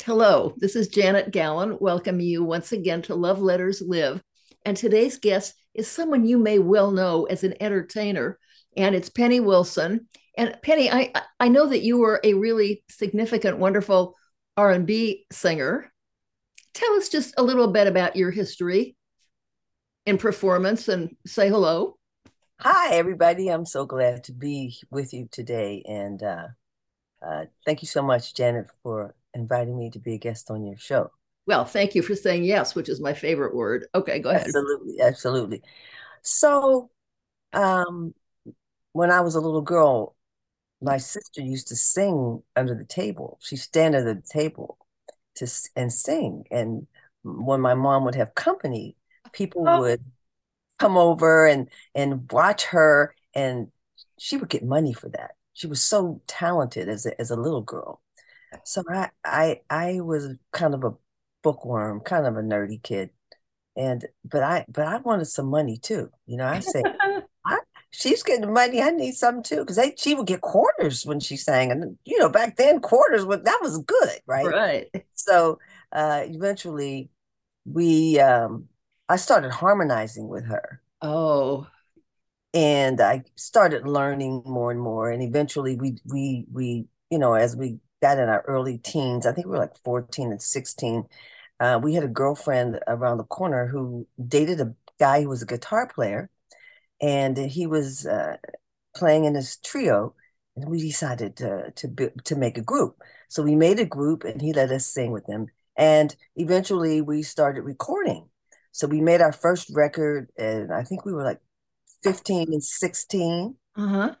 Hello, this is Janet Gallen. Welcome you once again to Love Letters Live. And today's guest is someone you may well know as an entertainer, and it's Penni Wilson. And Penni, I I know that you were a really significant, wonderful R&B singer. Tell us just a little bit about your history in performance and say hello. Hi, everybody. I'm so glad to be with you today. And uh, uh, thank you so much, Janet, for inviting me to be a guest on your show. Well, thank you for saying yes, which is my favorite word. Okay, go ahead. Absolutely, absolutely. So, um, when I was a little girl, my sister used to sing under the table. She'd stand under the table to and sing. And when my mom would have company, people oh. would come over and and watch her, and she would get money for that. She was so talented as a, as a little girl. So I I I was kind of a bookworm, kind of a nerdy kid. And but I but I wanted some money too. You know, I said, I, she's getting money, I need some too. Because she would get quarters when she sang. And you know, back then quarters was that was good, right? Right. So uh eventually we um I started harmonizing with her. Oh. And I started learning more and more. And eventually we we we, you know, as we got in our early teens. I think we were like 14 and 16. Uh, we had a girlfriend around the corner who dated a guy who was a guitar player, and he was uh, playing in his trio. And we decided to to to make a group. So we made a group, and he let us sing with him. And eventually, we started recording. So we made our first record, and I think we were like 15 and 16. Uh-huh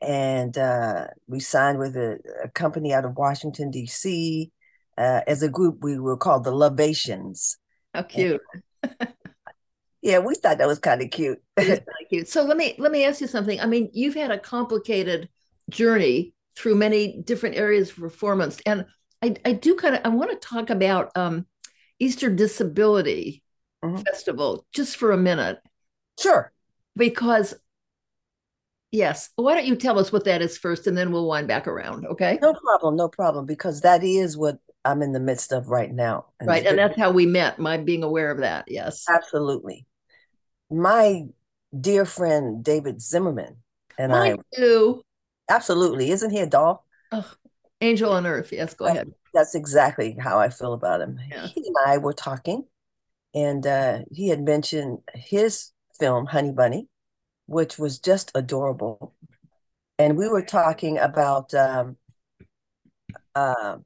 and uh, we signed with a, a, company out of Washington D.C. Uh, as a group, we were called the Lovations. How cute! And, yeah, we thought that was kind of cute. cute. So let me let me ask you something. I mean, you've had a complicated journey through many different areas of performance, and I, I do kind of I want to talk about um, Easter Disability mm-hmm. Festival just for a minute. Sure. Because Yes. Why don't you tell us what that is first and then we'll wind back around, okay? No problem, no problem, because that is what I'm in the midst of right now. And right. And that's how we met, my being aware of that. Yes. Absolutely. My dear friend David Zimmerman and I, I do. Absolutely. Isn't he a doll? Oh, angel on earth. Yes, go ahead. That's exactly how I feel about him. Yeah. He and I were talking, and uh, he had mentioned his film, Honey Bunny which was just adorable. And we were talking about um, uh,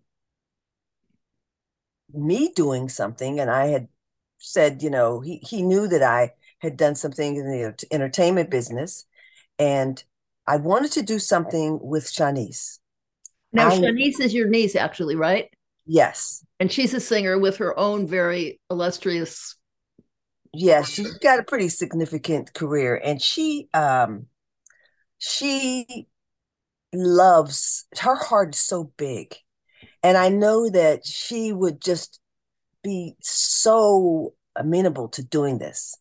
me doing something, and I had said, you know, he he knew that I had done something in the entertainment business, and I wanted to do something with Shanice. Now, I, Shanice is your niece, actually, right? Yes. And she's a singer with her own very illustrious yeah, she's got a pretty significant career, and she um she loves her heart is so big, and I know that she would just be so amenable to doing this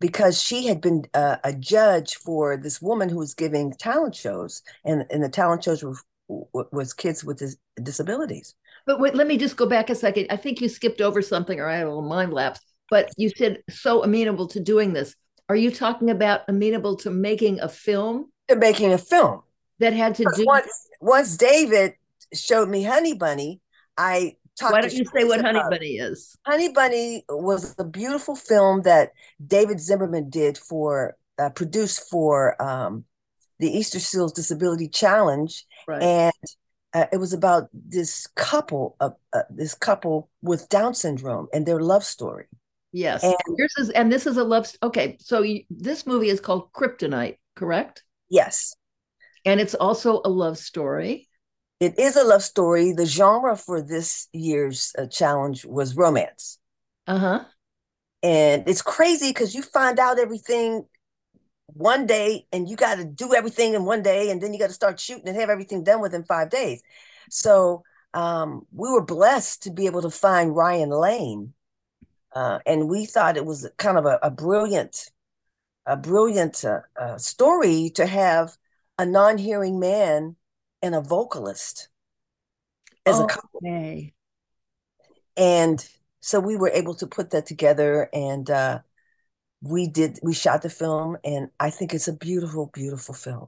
because she had been uh, a judge for this woman who was giving talent shows, and and the talent shows were was kids with disabilities. But wait, let me just go back a second. I think you skipped over something, or I had a little mind lapse but you said so amenable to doing this. Are you talking about amenable to making a film? To making a film that had to do. Once, once David showed me Honey Bunny, I talked. Why don't you say what Honey Bunny is? Honey Bunny was a beautiful film that David Zimmerman did for uh, produced for um, the Easter Seals Disability Challenge, right. and uh, it was about this couple, uh, uh, this couple with Down syndrome and their love story. Yes. And, Yours is, and this is a love. Story. Okay. So you, this movie is called Kryptonite, correct? Yes. And it's also a love story. It is a love story. The genre for this year's uh, challenge was romance. Uh huh. And it's crazy because you find out everything one day and you got to do everything in one day and then you got to start shooting and have everything done within five days. So um, we were blessed to be able to find Ryan Lane uh, and we thought it was kind of a, a brilliant, a brilliant uh, uh, story to have a non-hearing man and a vocalist as okay. a couple. and so we were able to put that together and uh, we did we shot the film and i think it's a beautiful beautiful film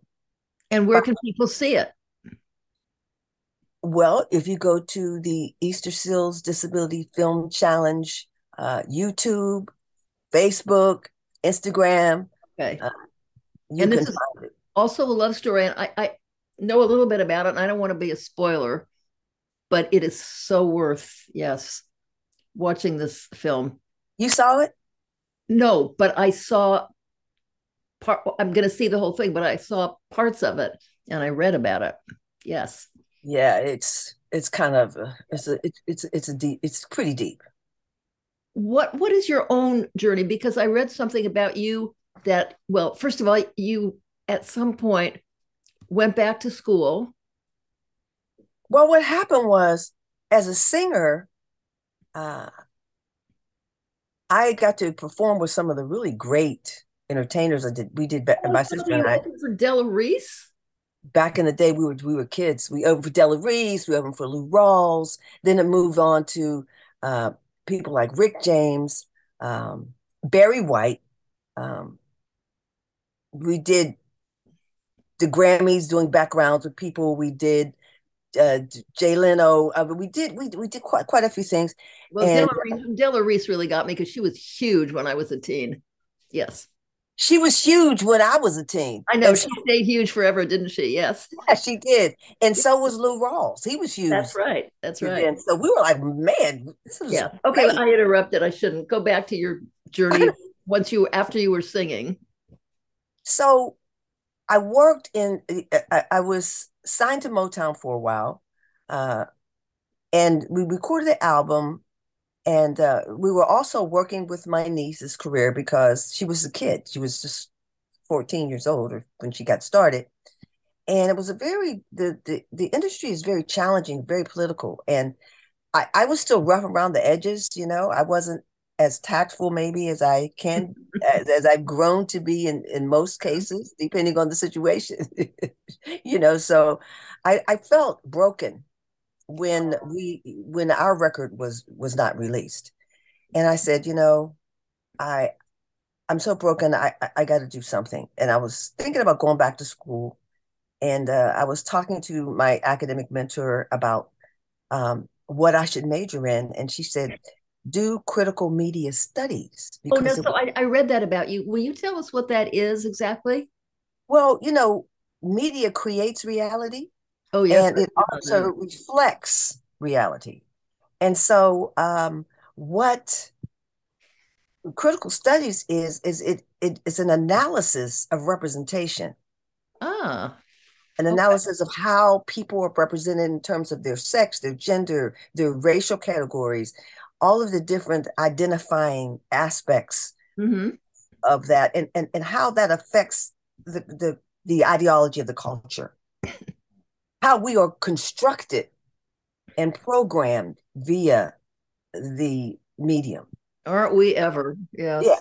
and where can people see it well if you go to the easter seals disability film challenge uh, youtube facebook instagram okay uh, and this is also a love story and I, I know a little bit about it and i don't want to be a spoiler but it is so worth yes watching this film you saw it no, but I saw part. I'm going to see the whole thing, but I saw parts of it and I read about it. Yes. Yeah, it's it's kind of a, it's a it's it's it's a deep it's pretty deep. What what is your own journey? Because I read something about you that well, first of all, you at some point went back to school. Well, what happened was, as a singer, uh, I got to perform with some of the really great entertainers. I did. We did. Oh, my sister and I for Della Reese. Back in the day, we were we were kids. We opened for Della Reese. We opened for Lou Rawls. Then it moved on to uh, people like Rick James, um, Barry White. Um, we did the Grammys doing backgrounds with people. We did uh, Jay Leno. Uh, we did we we did quite quite a few things. Well, and, Della, Della Reese really got me because she was huge when I was a teen. Yes, she was huge when I was a teen. I know and she stayed huge forever, didn't she? Yes, yeah, she did. And so was Lou Rawls. He was huge. That's right. That's right. And so we were like, man, yeah. Okay, well, I interrupted. I shouldn't go back to your journey once you after you were singing. So I worked in. I, I was signed to Motown for a while, uh, and we recorded the album. And uh, we were also working with my niece's career because she was a kid. She was just 14 years old when she got started. And it was a very the the, the industry is very challenging, very political. And I, I was still rough around the edges, you know. I wasn't as tactful maybe as I can as, as, I've grown to be in in most cases, depending on the situation. you know, so I, I felt broken when we when our record was was not released. And I said, you know, I I'm so broken. I I, got to do something. And I was thinking about going back to school, and uh, I was talking to my academic mentor about um, what I should major in, and she said, do critical media studies. Oh no, so I, I read that about you. Will you tell us what that is exactly? Well, you know, media creates reality. Oh yes, and it also reflects reality. And so, um, what critical studies is is it, it is an analysis of representation. Ah, an analysis okay. of how people are represented in terms of their sex, their gender, their racial categories, all of the different identifying aspects mm-hmm. of that and, and, and how that affects the, the, the ideology of the culture, how we are constructed and programmed via the medium. Aren't we ever? Yes. Yeah.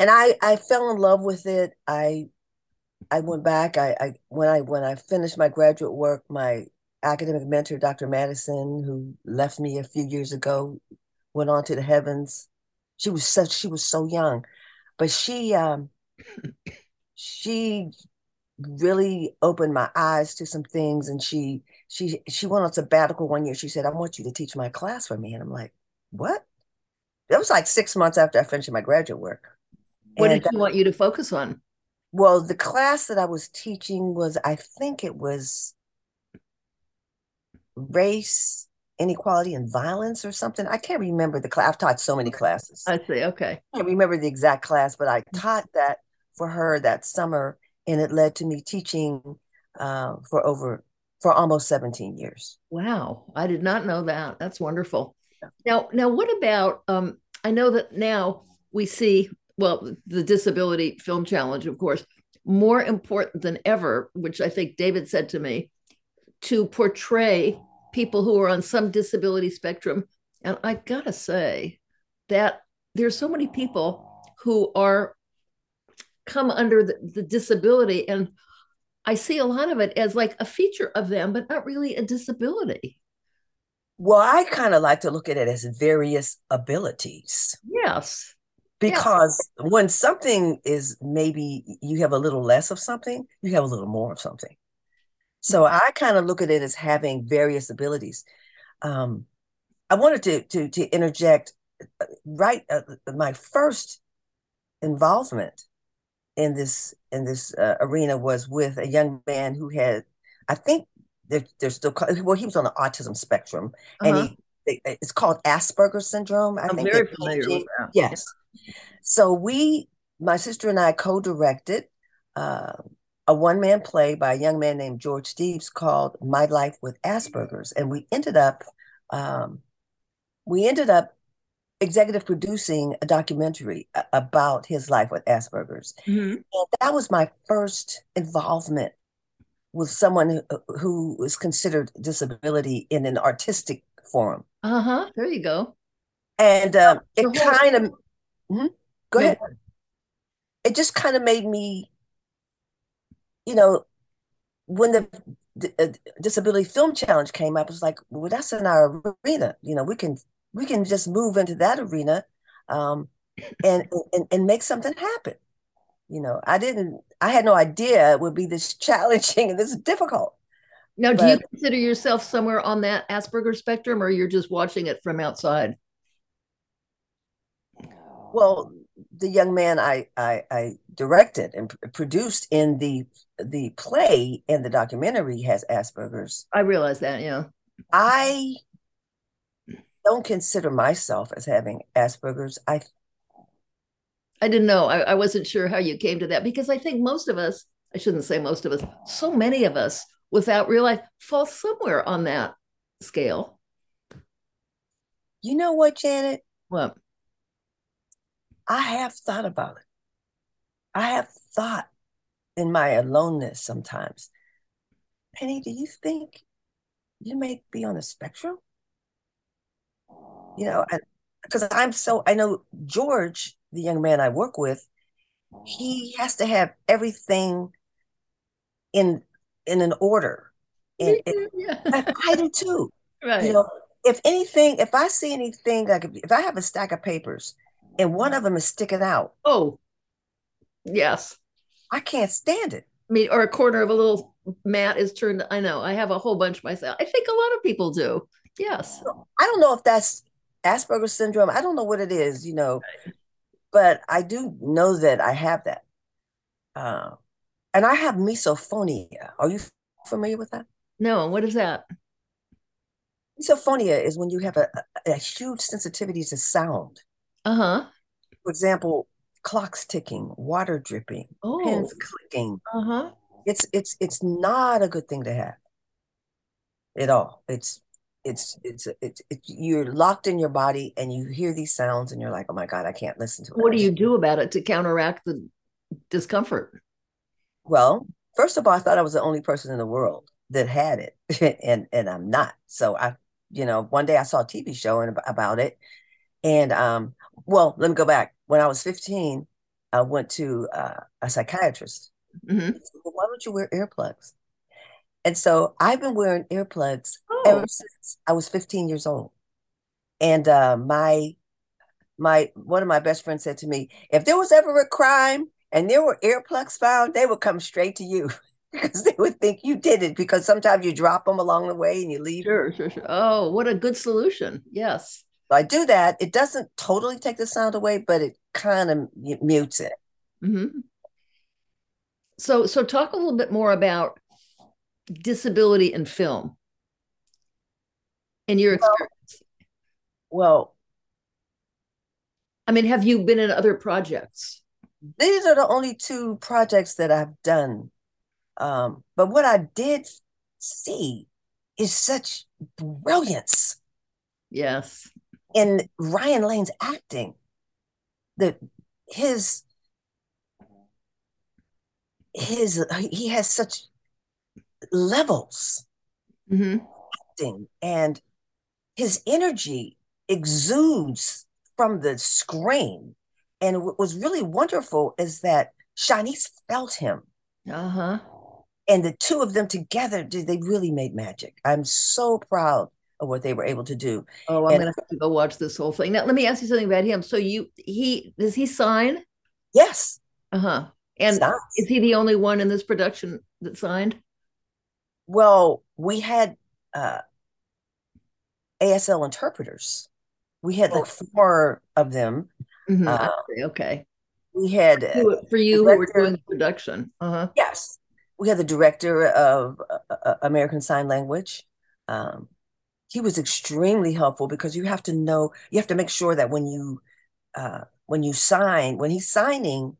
And I, I fell in love with it. I I went back. I, I when I when I finished my graduate work, my academic mentor, Dr. Madison, who left me a few years ago, went on to the heavens. She was such she was so young, but she um she really opened my eyes to some things and she she she went on sabbatical one year. She said, I want you to teach my class for me. And I'm like, what? That was like six months after I finished my graduate work. What and, did she want you to focus on? Well, the class that I was teaching was, I think it was race, inequality, and violence or something. I can't remember the class. I've taught so many classes. I see. Okay. I can't remember the exact class, but I taught that for her that summer, and it led to me teaching uh, for over for almost 17 years. Wow, I did not know that. That's wonderful. Yeah. Now, now, what about? Um, I know that now we see well the disability film challenge, of course, more important than ever, which I think David said to me, to portray people who are on some disability spectrum. And I gotta say that there's so many people who are come under the, the disability and I see a lot of it as like a feature of them, but not really a disability. Well, I kind of like to look at it as various abilities. Yes. Because yes. when something is maybe you have a little less of something, you have a little more of something. So I kind of look at it as having various abilities. Um, I wanted to to to interject uh, right uh, my first involvement in this in this uh, arena was with a young man who had I think they're, they're still well he was on the autism spectrum uh-huh. and he it's called Asperger's syndrome. I am think very familiar with that. Yes. So we, my sister and I, co-directed uh, a one-man play by a young man named George Steeves called "My Life with Asperger's," and we ended up um, we ended up executive producing a documentary about his life with Asperger's. Mm-hmm. And that was my first involvement with someone who, was considered disability in an artistic form. Uh huh. There you go. And um, it kind of, mm-hmm. go ahead. It just kind of made me, you know, when the uh, disability film challenge came up, it was like, well, that's in our arena. You know, we can we can just move into that arena um, and, and and make something happen. You know, I didn't. I had no idea it would be this challenging and this difficult. Now, but, do you consider yourself somewhere on that Asperger spectrum, or you're just watching it from outside? Well, the young man I, I, I directed and produced in the the play and the documentary has Asperger's. I realize that, yeah. I don't consider myself as having Asperger's. I I didn't know. I, I wasn't sure how you came to that because I think most of us, I shouldn't say most of us, so many of us without realize fall somewhere on that scale. You know what, Janet? What? I have thought about it. I have thought in my aloneness sometimes. Penni, do you think you may be on the spectrum? You know, because I'm so, I know George, the young man I work with, he has to have everything in in an order. And yeah. I, I do too. Right. You know, if anything, if I see anything like if I have a stack of papers and one of them is sticking out. Oh, yes. I can't stand it. I mean, or a corner of a little mat is turned. I know. I have a whole bunch myself. I think a lot of people do. Yes. I don't know if that's Asperger's syndrome. I don't know what it is, you know, but I do know that I have that. Uh, and I have misophonia. Are you familiar with that? No. What is that? Misophonia is when you have a, a, a huge sensitivity to sound. Uh huh. For example, clocks ticking, water dripping, oh. pens clicking. Uh huh. It's it's it's not a good thing to have at all. It's it's it's it's, it's you're locked in your body and you hear these sounds and you're like, oh my god, I can't listen to it. What do you do about it to counteract the discomfort? Well, first of all, I thought I was the only person in the world that had it, and and I'm not. So I, you know, one day I saw a TV show and about it, and um, well, let me go back. When I was 15, I went to uh, a psychiatrist. Mm-hmm. Said, well, why don't you wear earplugs? And so I've been wearing earplugs. Ever since I was 15 years old. And uh, my my one of my best friends said to me, if there was ever a crime and there were earplugs found, they would come straight to you because they would think you did it because sometimes you drop them along the way and you leave. Sure, sure, sure. Oh, what a good solution. Yes. I do that. It doesn't totally take the sound away, but it kind of mutes it. Mm-hmm. So, so talk a little bit more about disability in film in your experience. Well, well, I mean, have you been in other projects? These are the only two projects that I've done. Um, but what I did see is such brilliance. Yes in Ryan Lane's acting, that his his he has such levels mm-hmm. acting and his energy exudes from the screen and what was really wonderful is that Shanice felt him uh-huh and the two of them together they really made magic i'm so proud of what they were able to do. Oh, I'm and, gonna have to go watch this whole thing. Now, let me ask you something about him. So you he does he sign? Yes. Uh huh. And Signs. is he the only one in this production that signed? Well, we had uh, ASL interpreters. We had like oh. four of them. Mm-hmm. Uh, okay. We had uh, for you director, who were doing production. Uh-huh. Yes, we had the director of uh, uh, American Sign Language. Um, he was extremely helpful because you have to know, you have to make sure that when you uh, when you sign, when he's signing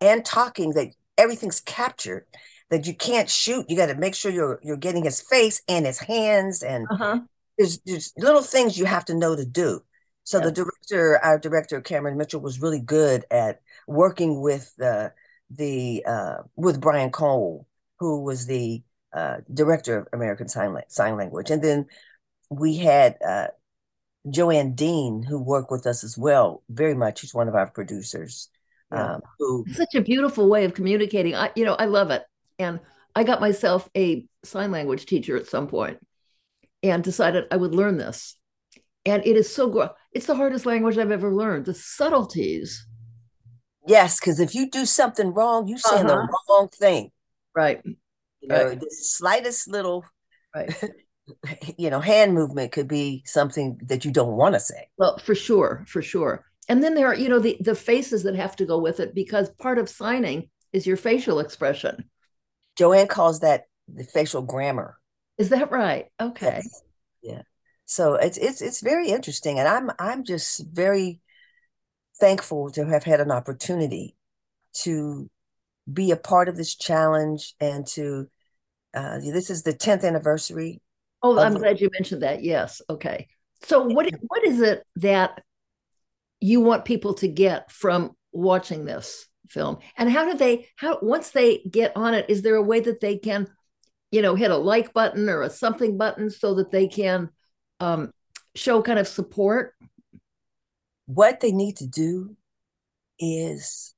and talking, that everything's captured. That you can't shoot. You got to make sure you're you're getting his face and his hands, and uh-huh. There's there's little things you have to know to do. So yeah. the director, our director Cameron Mitchell, was really good at working with the the uh, with Brian Cole, who was the uh, director of American Sign, Sign Language, and then we had uh, Joanne Dean, who worked with us as well, very much. She's one of our producers. Yeah. Um, who such a beautiful way of communicating. I, you know, I love it, and I got myself a sign language teacher at some point, and decided I would learn this. And it is so It's the hardest language I've ever learned. The subtleties Yes, because if you do something wrong, you saying uh-huh. the wrong thing. Right. You know, right. the slightest little right. you know, hand movement could be something that you don't want to say. Well, for sure, for sure. And then there are, you know, the the faces that have to go with it because part of signing is your facial expression. Joanne calls that the facial grammar. Is that right? Okay. Yes. Yeah. So it's it's it's very interesting, and I'm I'm just very thankful to have had an opportunity to be a part of this challenge and to uh, this is the 10th anniversary oh i'm glad you mentioned that yes okay so what what is it that you want people to get from watching this film and how do they how once they get on it is there a way that they can you know hit a like button or a something button so that they can um, show kind of support. What they need to do is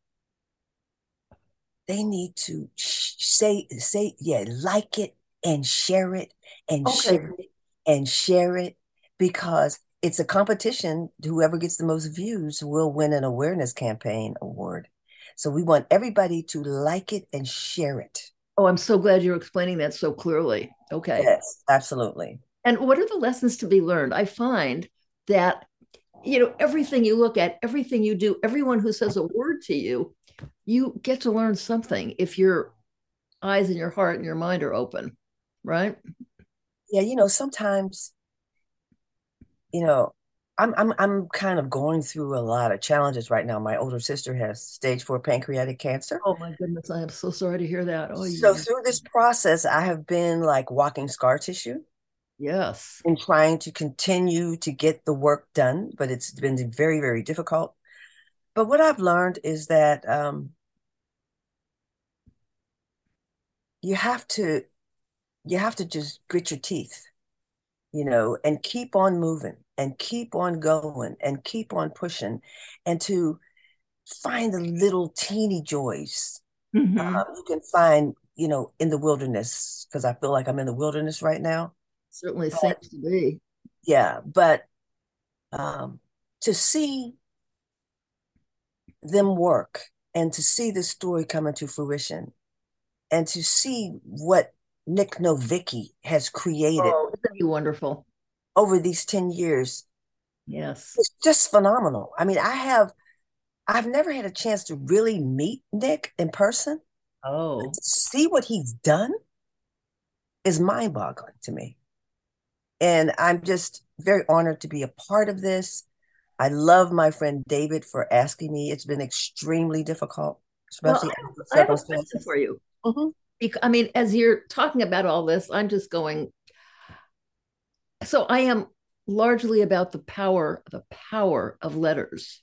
they need to sh- say say yeah like it and share it and okay. share it and share it because it's a competition. Whoever gets the most views will win an awareness campaign award. So we want everybody to like it and share it oh i'm so glad you're explaining that so clearly. Okay. Yes absolutely. And what are the lessons to be learned? I find that you know, everything you look at, everything you do, everyone who says a word to you, you get to learn something if your eyes and your heart and your mind are open, right? Yeah, you know, sometimes, you know, I'm I'm I'm kind of going through a lot of challenges right now. My older sister has stage four pancreatic cancer. Oh my goodness, I am so sorry to hear that. Oh, so yeah. through this process, I have been like walking scar tissue. Yes. In trying to continue to get the work done, but it's been very, very difficult. But what I've learned is that um, you have to you have to just grit your teeth, you know, and keep on moving and keep on going and keep on pushing and to find the little teeny joys mm-hmm. uh, you can find, you know, in the wilderness because I feel like I'm in the wilderness right now certainly but, seems to be. Yeah, but um, to see them work and to see the story come into fruition and to see what Nic Novicki has created. Oh, isn't be wonderful? Over these 10 years. Yes. It's just phenomenal. I mean, I have I've never had a chance to really meet Nic in person. Oh. see what he's done is mind-boggling to me. And I'm just very honored to be a part of this. I love my friend David for asking me. It's been extremely difficult, especially well, I, have a question for you. Mm-hmm. I mean, as you're talking about all this, I'm just going. So I am largely about the power, the power of letters,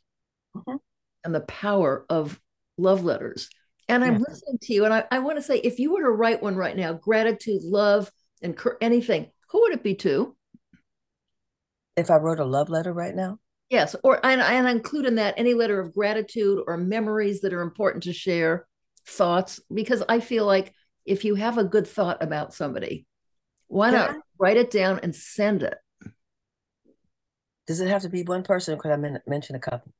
mm-hmm. and the power of love letters. And I'm yeah. listening to you, and I, I want to say, if you were to write one right now, gratitude, love, and anything, who would it be to? If I wrote a love letter right now? Yes, or and, and include in that any letter of gratitude or memories that are important to share, thoughts, because I feel like if you have a good thought about somebody, why not write it down and send it? Does it have to be one person or could I men- mention a couple?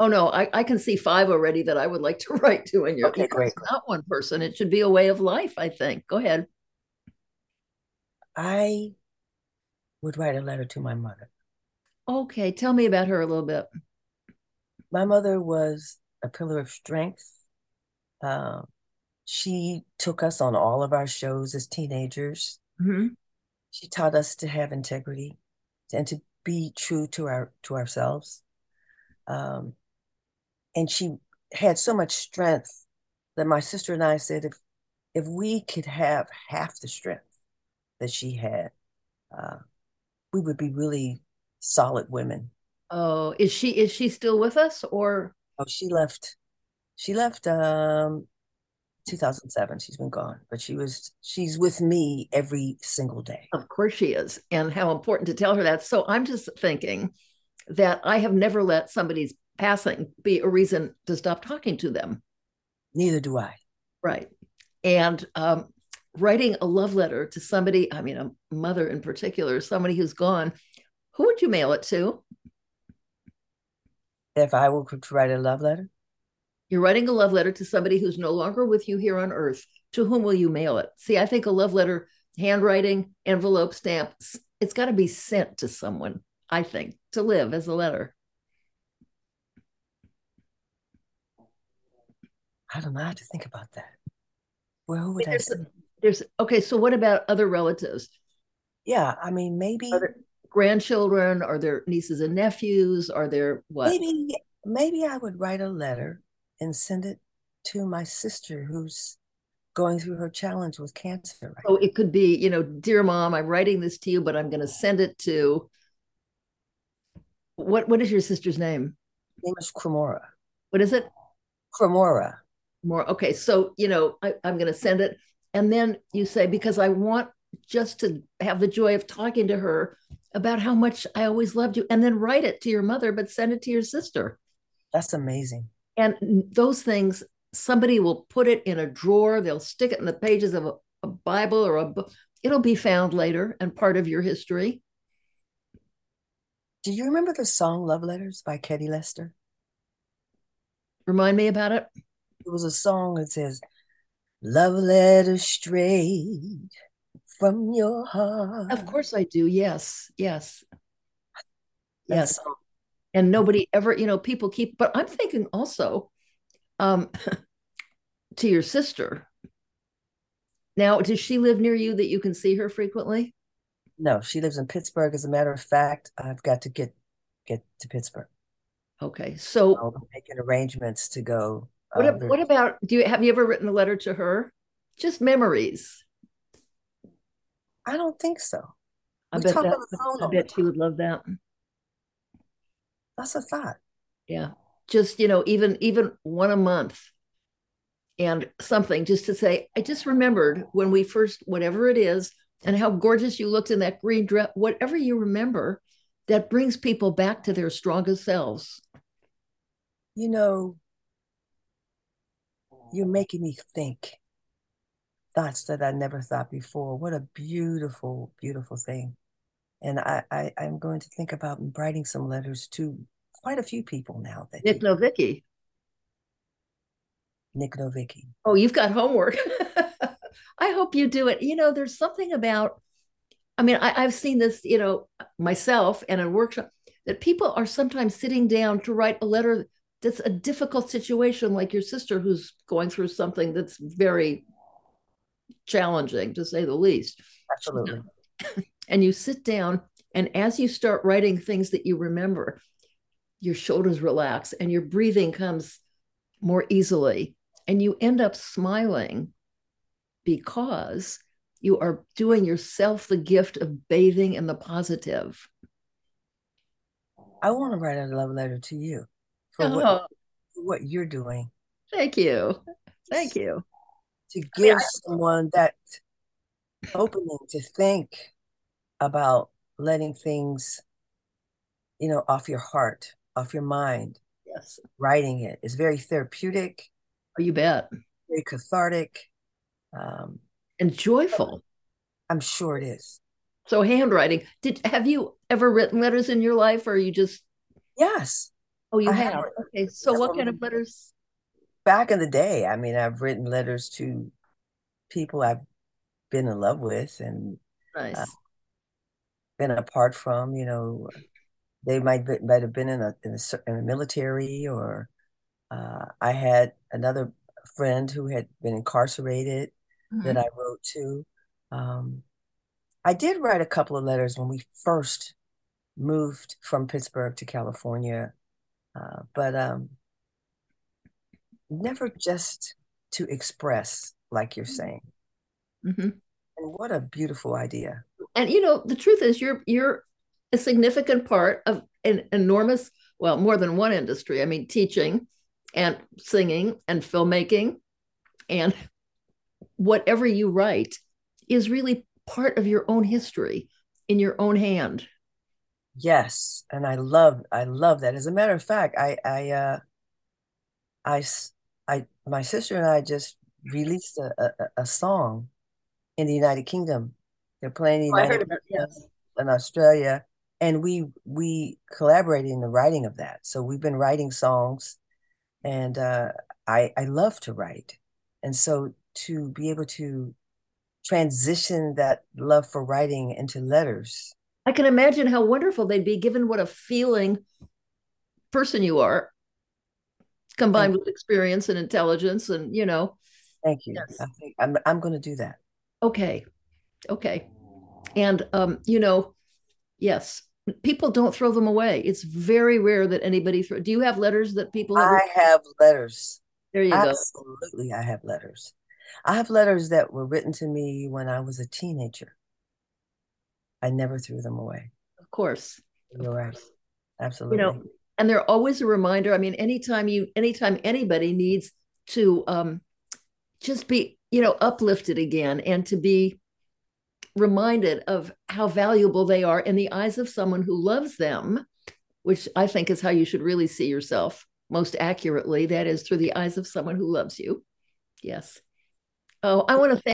Oh no, I, I can see five already that I would like to write to in your Okay, great. It's not one person. It should be a way of life, I think. Go ahead. I would write a letter to my mother. Okay, tell me about her a little bit. My mother was a pillar of strength. Uh, she took us on all of our shows as teenagers. hmm She taught us to have integrity and to be true to our to ourselves. Um, and she had so much strength that my sister and I said if if we could have half the strength that she had, uh, we would be really solid women. Oh, is she is she still with us or Oh, she left. She left um 2007. She's been gone, but she was she's with me every single day. of course she is and how important to tell her that. So I'm just thinking that I have never let somebody's passing be a reason to stop talking to them. Neither do I. Right. And um, writing a love letter to somebody, I mean, a mother in particular, somebody who's gone, who would you mail it to? If I were to write a love letter, You're writing a love letter to somebody who's no longer with you here on earth. To whom will you mail it? See, I think a love letter, handwriting, envelope, stamps, it's got to be sent to someone, I think, to live as a letter. I don't know. I have to think about that. Who would I There's, send? there's okay, so what about other relatives? Yeah, I mean, maybe, grandchildren? Are there nieces and nephews? Are there what? maybe, maybe I would write a letter and send it to my sister who's going through her challenge with cancer right So it could be, you know, dear mom, I'm writing this to you, but I'm going to send it to what? What is your sister's name? Her name is Cremora. What is it? Cremora. More. Okay, so you know, I, I'm going to send it, and then you say because I want just to have the joy of talking to her about how much I always loved you, and then write it to your mother, but send it to your sister. That's amazing. And those things, somebody will put it in a drawer. They'll stick it in the pages of a, a Bible or a book. It'll be found later and part of your history. Do you remember the song Love Letters by Ketty Lester? Remind me about it. It was a song that says, Love letters straight from your heart. Of course I do. Yes. Yes. That Yes. song. And nobody ever, you know, people keep, but I'm thinking also um, to your sister. Now, does she live near you that you can see her frequently? No, she lives in Pittsburgh. As a matter of fact, I've got to get get to Pittsburgh. Okay. So I'll making arrangements to go. what, uh, ab- what about, do you, have you ever written a letter to her? Just memories. I don't think so. I We bet talk that, on the phone I bet she would love that. That's a thought. Yeah. Just, you know, even even one a month and something just to say, I just remembered when we first, whatever it is, and how gorgeous you looked in that green dress, whatever you remember, that brings people back to their strongest selves. You know, you're making me think thoughts that I never thought before. What a beautiful, beautiful thing. And I, I I'm going to think about writing some letters to quite a few people now that Nic Novicki. Nic Novicki. Oh, you've got homework. I hope you do it. You know, there's something about, I mean, I, I've seen this, you know, myself and in workshop that people are sometimes sitting down to write a letter that's a difficult situation, like your sister who's going through something that's very challenging, to say the least. Absolutely. And you sit down, and as you start writing things that you remember, your shoulders relax and your breathing comes more easily. And you end up smiling because you are doing yourself the gift of bathing in the positive. I want to write a love letter to you for Oh, what, what you're doing thank you. Thank you. to I mean, give someone that opening to think about letting things, you know, off your heart, off your mind. Yes. Writing it is very therapeutic, Oh, you bet. very cathartic. Um, And joyful. I'm sure it is. So handwriting. Did have you ever written letters in your life, or you just? Yes. Oh, you I have. have. Okay. So, what kind of letters? Back in the day, I mean, I've written letters to people I've been in love with and nice. uh, been apart from. You know, they might be, might have been in a in, a, in the military, or uh, I had another friend who had been incarcerated mm-hmm. that I wrote to. Um, I did write a couple of letters when we first moved from Pittsburgh to California, uh, but um, never just to express, like you're saying. Mm-hmm. And what a beautiful idea! And you know, the truth is, you're you're a significant part of an enormous, well, more than one industry. I mean, teaching and singing and filmmaking and whatever you write is really part of your own history in your own hand. Yes, and I love I love that. As a matter of fact, I I uh I I my sister and I just released a, a, a song in the United Kingdom. They're playing the oh, Kingdom yes. in Australia, and we we collaborated in the writing of that. So we've been writing songs, and uh, I I love to write, and so to be able to transition that love for writing into letters. I can imagine how wonderful they'd be given what a feeling person you are combined with experience and intelligence and you know. Thank you. Yes. I think I'm, I'm going to do that. Okay. Okay. And um you know yes people don't throw them away it's very rare that anybody throw do you have letters that people have i have letters there you absolutely, go absolutely i have letters I have letters that were written to me when I was a teenager. I never threw them away. Of course. You're of right. Course. Absolutely. You know, and they're always a reminder. I mean, anytime you, anytime anybody needs to um, just be, you know, uplifted again and to be reminded of how valuable they are in the eyes of someone who loves them, which I think is how you should really see yourself most accurately. That is through the eyes of someone who loves you. Yes. Oh, I want to thank